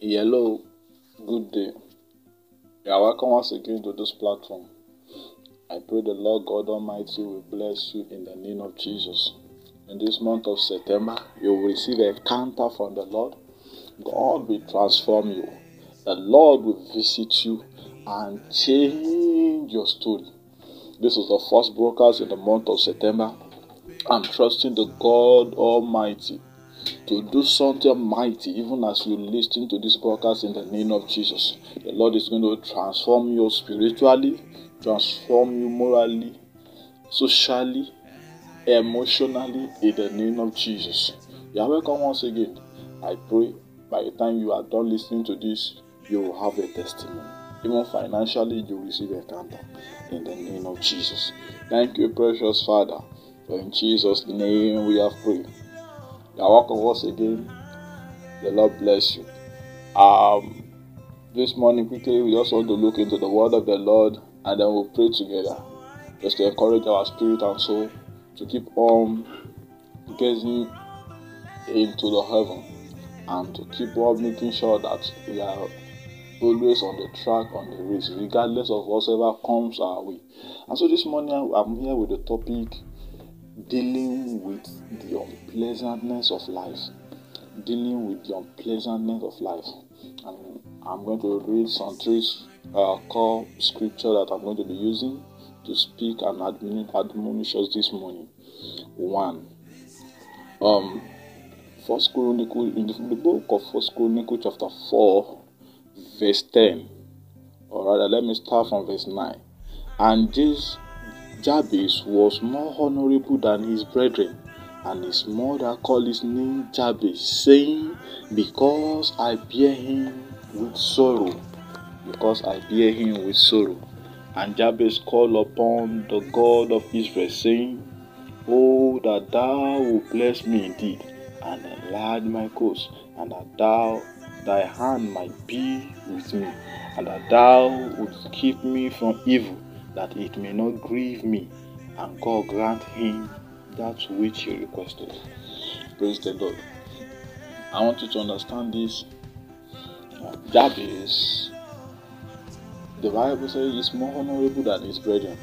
Hello, good day. You are welcome once again to this platform. I pray the Lord God Almighty will bless you in the name of Jesus. In this month of September, you will receive a counter from the Lord. God will transform you. The Lord will visit you and change your story. This is the first broadcast in the month of September. I'm trusting the God Almighty to do something mighty, even as you listen to this broadcast in the name of Jesus. The Lord is going to transform you spiritually, transform you morally, socially, emotionally, in the name of Jesus. You are welcome once again. I pray by the time you are done listening to this, you will have a testimony. Even financially, you will receive a counter in the name of Jesus. Thank you, precious Father. For in Jesus' name we have prayed. You welcome once again. The Lord bless you. Um, this morning, quickly, we also want to look into the word of the Lord and then we'll pray together just to encourage our spirit and soul to keep on gazing into the heaven and to keep on making sure that we are always on the track on the race regardless of whatever comes our way and so this morning i'm here with the topic dealing with the unpleasantness of life. Dealing with the unpleasantness of life. And I'm going to read some three uh, core scripture that I'm going to be using to speak and admonish us this morning. One, um, First Chronicle in the, book of First Chronicle chapter four, verse ten, or rather, let me start from verse nine. And this Jabez was more honorable than his brethren, and his mother called his name Jabez, saying, Because I bear him with sorrow, because I bear him with sorrow. And Jabez called upon the God of Israel, saying, Oh, that thou would bless me indeed, and enlarge my coast, and that thou thy hand might be with me, and that thou wouldst keep me from evil that it may not grieve me, and God grant him that which he requested. Praise the Lord. I want you to understand this. Jabez, the Bible says, is more honorable than his brethren.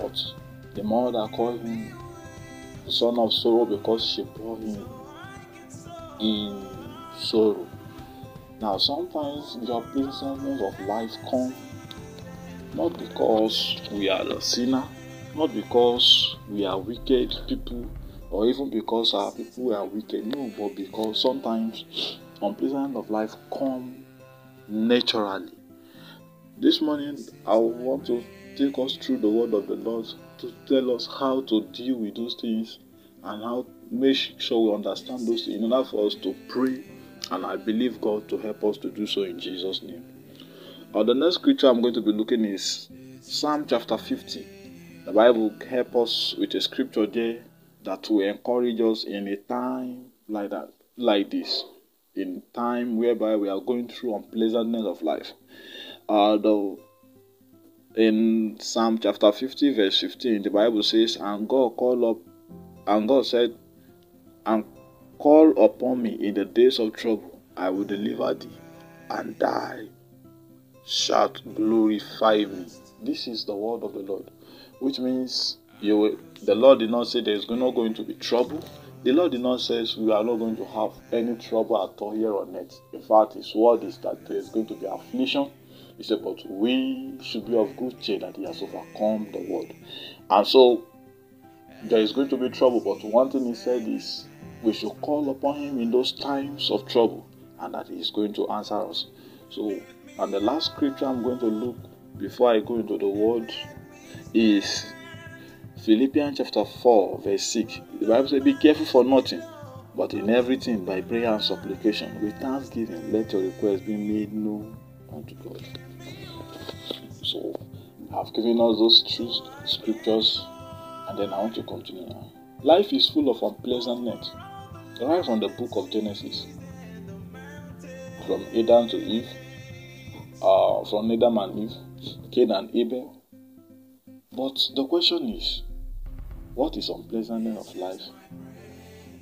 But the mother called him the son of sorrow because she bore him in sorrow. Now, sometimes the unpleasantness of life come not because we are a sinner, not because we are wicked people, or even because our people are wicked. No, but because sometimes unpleasant of life come naturally. This morning, I want to take us through the word of the Lord to tell us how to deal with those things and how make sure we understand those things in order for us to pray. And I believe God to help us to do so in Jesus' name. The next scripture I'm going to be looking is Psalm chapter 50. The Bible help us with a scripture there that will encourage us in a time like that, like this, in time whereby we are going through unpleasantness of life. The, in Psalm chapter 50, verse 15, the Bible says, And God called up, and God said, And call upon me in the days of trouble, I will deliver thee, and die shalt glorify me. This is the word of the Lord, which means you will, the Lord did not say there is not going to be trouble. The Lord did not say we are not going to have any trouble at all here on earth. In fact, His word is that there is going to be affliction. He said, but we should be of good cheer that He has overcome the world. And so there is going to be trouble, but one thing He said is we should call upon Him in those times of trouble, and that He is going to answer us. So and the last scripture I'm going to look before I go into the word is Philippians chapter 4, verse 6. The Bible says, Be careful for nothing, but in everything by prayer and supplication, with thanksgiving, let your requests be made known unto God. So, I've given us those two scriptures, and then I want to continue now. Life is full of unpleasantness. Right from the book of Genesis, from Adam to Eve, uh, from Adam and Eve, Cain and Abel. But the question is, what is unpleasantness of life?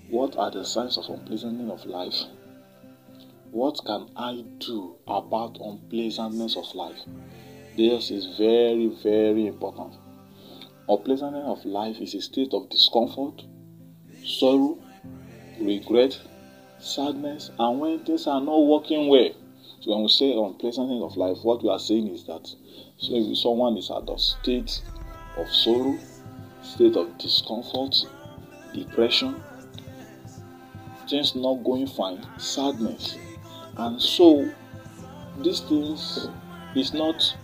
What are the signs of unpleasantness of life? what can I do about unpleasantness of life? This is very, very important. Unpleasantness of life is a state of discomfort, sorrow, regret, sadness, and when things are not working well. So when we say unpleasantness of life, what we are saying is that so if someone is at a state of sorrow, state of discomfort, depression, things not going fine, sadness, and so these things is not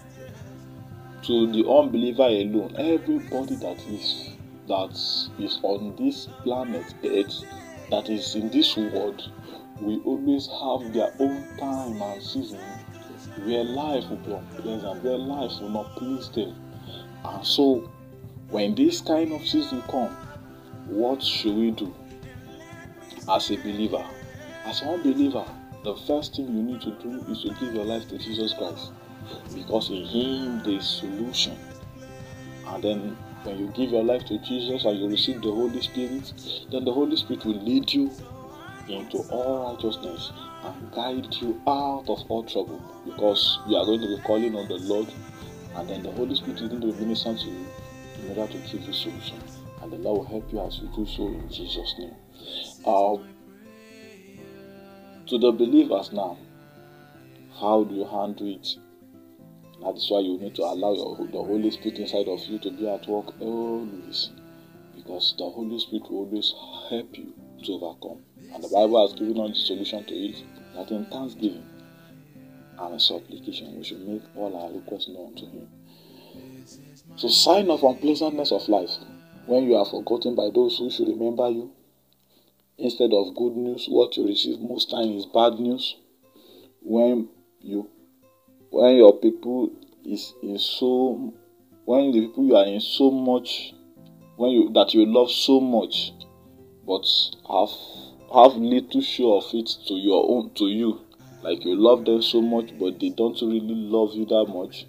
to the unbeliever alone. Everybody that is that is on this planet Earth, that is in this world, will always have their own time and season where life will be unpleasant, where life will not please them. And so, when this kind of season come, what should we do as a believer? As an unbeliever, the first thing you need to do is to give your life to Jesus Christ because in Him there is solution. And then when you give your life to Jesus and you receive the Holy Spirit, then the Holy Spirit will lead you into all righteousness and guide you out of all trouble because you are going to be calling on the Lord and then the Holy Spirit is going to be ministering to you in order to give you solution. And the Lord will help you as you do so in Jesus' name. Uh, to the believers now, how do you handle it? That is why you need to allow your, the Holy Spirit inside of you to be at work always. Because the Holy Spirit will always help you to overcome. And the Bible has given us the solution to it that in thanksgiving and supplication we should make all our requests known to Him. So, sign of unpleasantness of life when you are forgotten by those who should remember you. Instead of good news, what you receive most time is bad news. When you when your people is in so when the people you are in so much when you that you love so much but have have little show of it to your own to you. Like you love them so much but they don't really love you that much.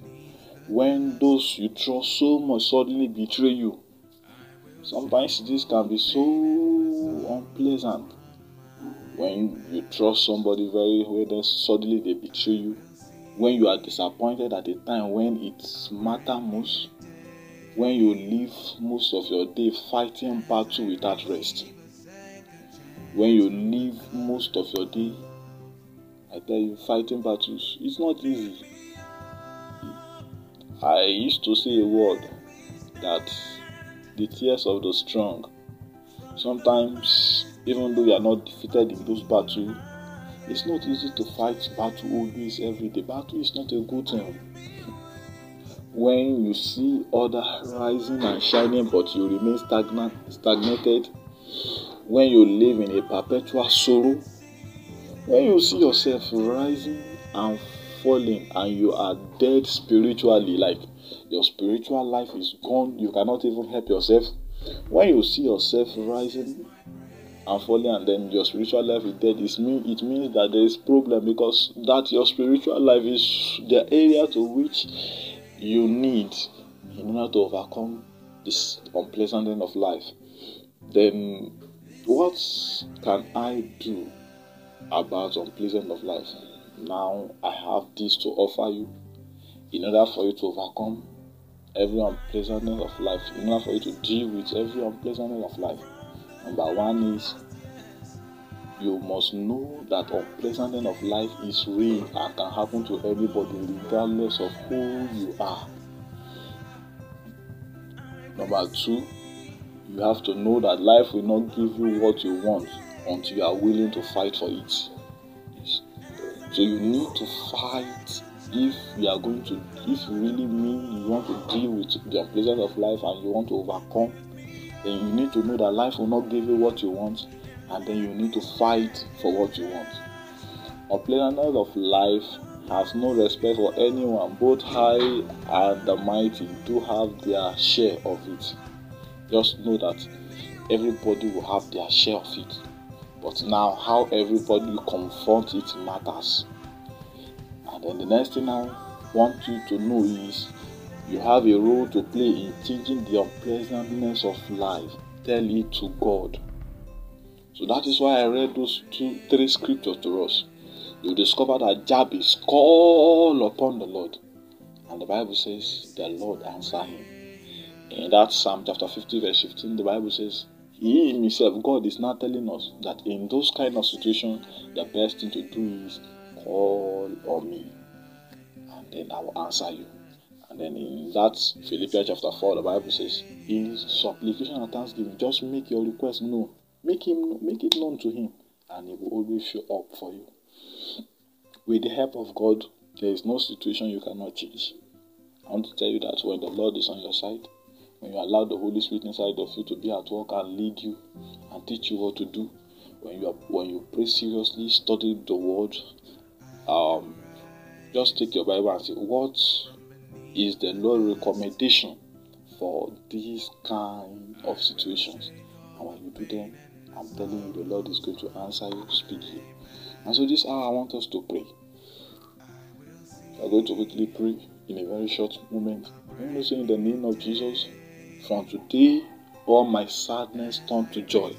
When those you trust so much suddenly betray you sometimes this can be so unpleasant. When you trust somebody very well then suddenly they betray you when you are disappointed at a time when it matter most when you live most of your day fighting battle without rest when you live most of your day i tell you fighting battles it's not easy. I used to say a word that the tears of the strong sometimes even though you are not defeated in those battles it's not easy to fight battle always every day battle is not a good thing when you see other rising and shining but you remain stagnant stagnated when you live in a perpetual sorrow, when you see yourself rising and falling and you are dead spiritually, like your spiritual life is gone, you cannot even help yourself. When you see yourself rising and falling and then your spiritual life is dead, it mean it means that there is problem because that your spiritual life is the area to which you need in order to overcome this unpleasant end of life. Then what can I do about unpleasant of life? Now I have this to offer you in order for you to overcome every unpleasantness of life, in order for you to deal with every unpleasantness of life. Number one is you must know that unpleasantness of life is real and can happen to anybody regardless of who you are. Number two, you have to know that life will not give you what you want until you are willing to fight for it. So you need to fight if you are going to, if you really mean you want to deal with the unpleasant of life and you want to overcome, then you need to know that life will not give you what you want, and then you need to fight for what you want. Unpleasantness of life has no respect for anyone, both high and the mighty do have their share of it. Just know that everybody will have their share of it. But now, how everybody confront it matters. And then the next thing I want you to know is you have a role to play in changing the unpleasantness of life. Tell it to God. So that is why I read those two, three scriptures to us. you discover that Jabez called upon the Lord. And the Bible says the Lord answered him. In that Psalm chapter 50, verse 15, the Bible says, He himself, God is now telling us that in those kind of situations, the best thing to do is call on me, and then I will answer you. And then in that Philippians chapter 4, the Bible says, In supplication and thanksgiving, just make your request known. Make him make it known to him, and he will always show up for you. With the help of God, there is no situation you cannot change. I want to tell you that when the Lord is on your side, when you allow the Holy Spirit inside of you to be at work and lead you and teach you what to do, when you are, when you pray seriously, study the word, um, just take your Bible and say, What is the Lord's recommendation for these kind of situations? And when you do them, I'm telling you, the Lord is going to answer you speedily. And so this hour I want us to pray. We are going to quickly pray in a very short moment. I'm going to say in the name of Jesus, from today, all my sadness turn to joy.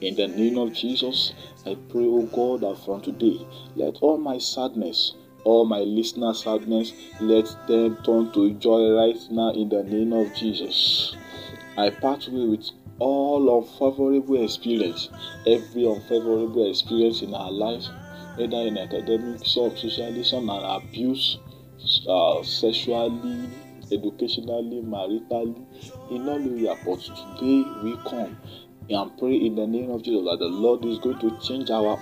In the name of Jesus, I pray, O God, that from today, let all my sadness, all my listener sadness, let them turn to joy right now in the name of Jesus. I part way with all unfavorable experience, every unfavorable experience in our life, either in academic, socially, some and abuse, uh, sexually, educationally, maritally, in all areas. But today we come and pray in the name of Jesus that the Lord is going to change our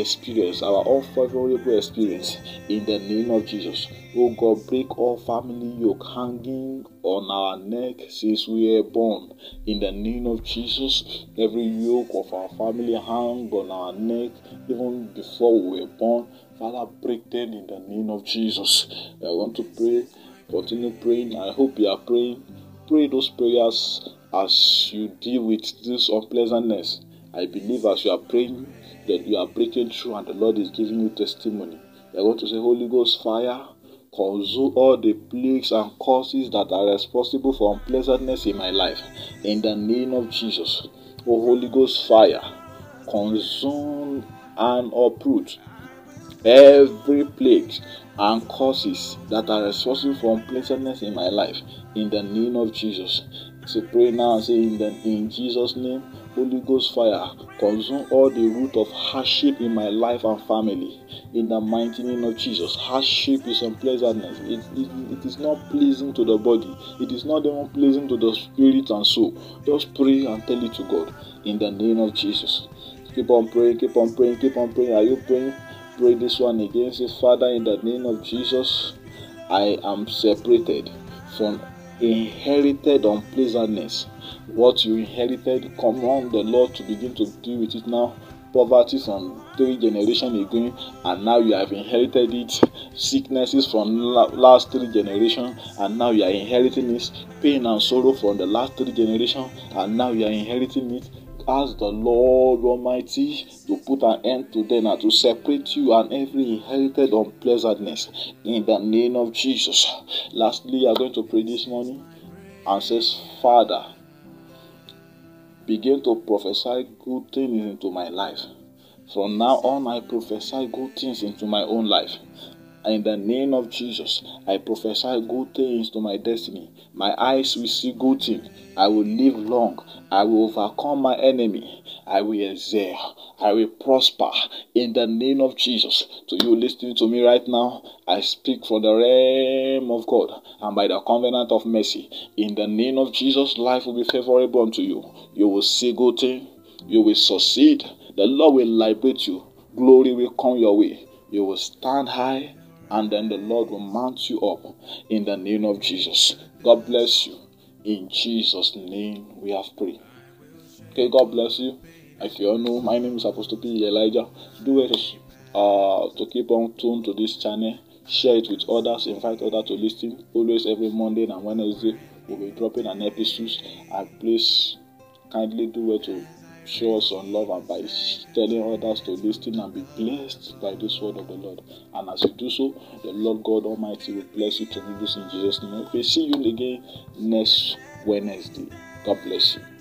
experience, our unfavorable experience, in the name of Jesus. Oh God, break all family yoke hanging on our neck since we were born. In the name of Jesus, every yoke of our family hang on our neck even before we were born. Father, break them in the name of Jesus. I want to pray. Continue praying. I hope you are praying. Pray those prayers as you deal with this unpleasantness. I believe as you are praying, that you are breaking through and the Lord is giving you testimony. You are going to say, Holy Ghost fire, consume all the plagues and causes that are responsible for unpleasantness in my life. In the name of Jesus. O Holy Ghost fire, consume and uproot every plague and causes that are responsible for unpleasantness in my life. In the name of Jesus. So pray now and say in the in Jesus' name, Holy Ghost fire, consume all the root of hardship in my life and family. In the mighty name of Jesus. Hardship is unpleasantness. It, it, it is not pleasing to the body. It is not even pleasing to the spirit and soul. Just pray and tell it to God. In the name of Jesus. Keep on praying, keep on praying, keep on praying. Are you praying? Pray this one again. Say, Father, in the name of Jesus, I am separated from inherited unpleasantness. What you inherited, command the Lord to begin to deal with it now. Poverty from three generations ago, and now you have inherited it. Sicknesses from last three generations, and now you are inheriting it. Pain and sorrow from the last three generations, and now you are inheriting it ask the Lord Almighty to put an end to them and to separate you and every inherited unpleasantness in the name of Jesus. Lastly, you are going to pray this morning and says, Father, begin to prophesy good things into my life. From now on, I prophesy good things into my own life. In the name of Jesus, I prophesy good things to my destiny. My eyes will see good things. I will live long. I will overcome my enemy. I will excel. I will prosper in the name of Jesus. To you listening to me right now, I speak for the realm of God and by the covenant of mercy. In the name of Jesus, life will be favorable unto you. You will see good things. You will succeed. The Lord will liberate you. Glory will come your way. You will stand high and then the Lord will mount you up in the name of Jesus. God bless you. In Jesus' name we have prayed. Okay, God bless you. If you all know, my name is Apostle P. Elijah. Do it uh, to keep on tuned to this channel. Share it with others. Invite others to listen. Always every Monday and Wednesday we'll be dropping an episode. And please kindly do it to show us some love and by telling others to listen and be blessed by this word of the Lord. And as you do so, the Lord God Almighty will bless you tremendously in Jesus' name. Okay, see you again next Wednesday. God bless you.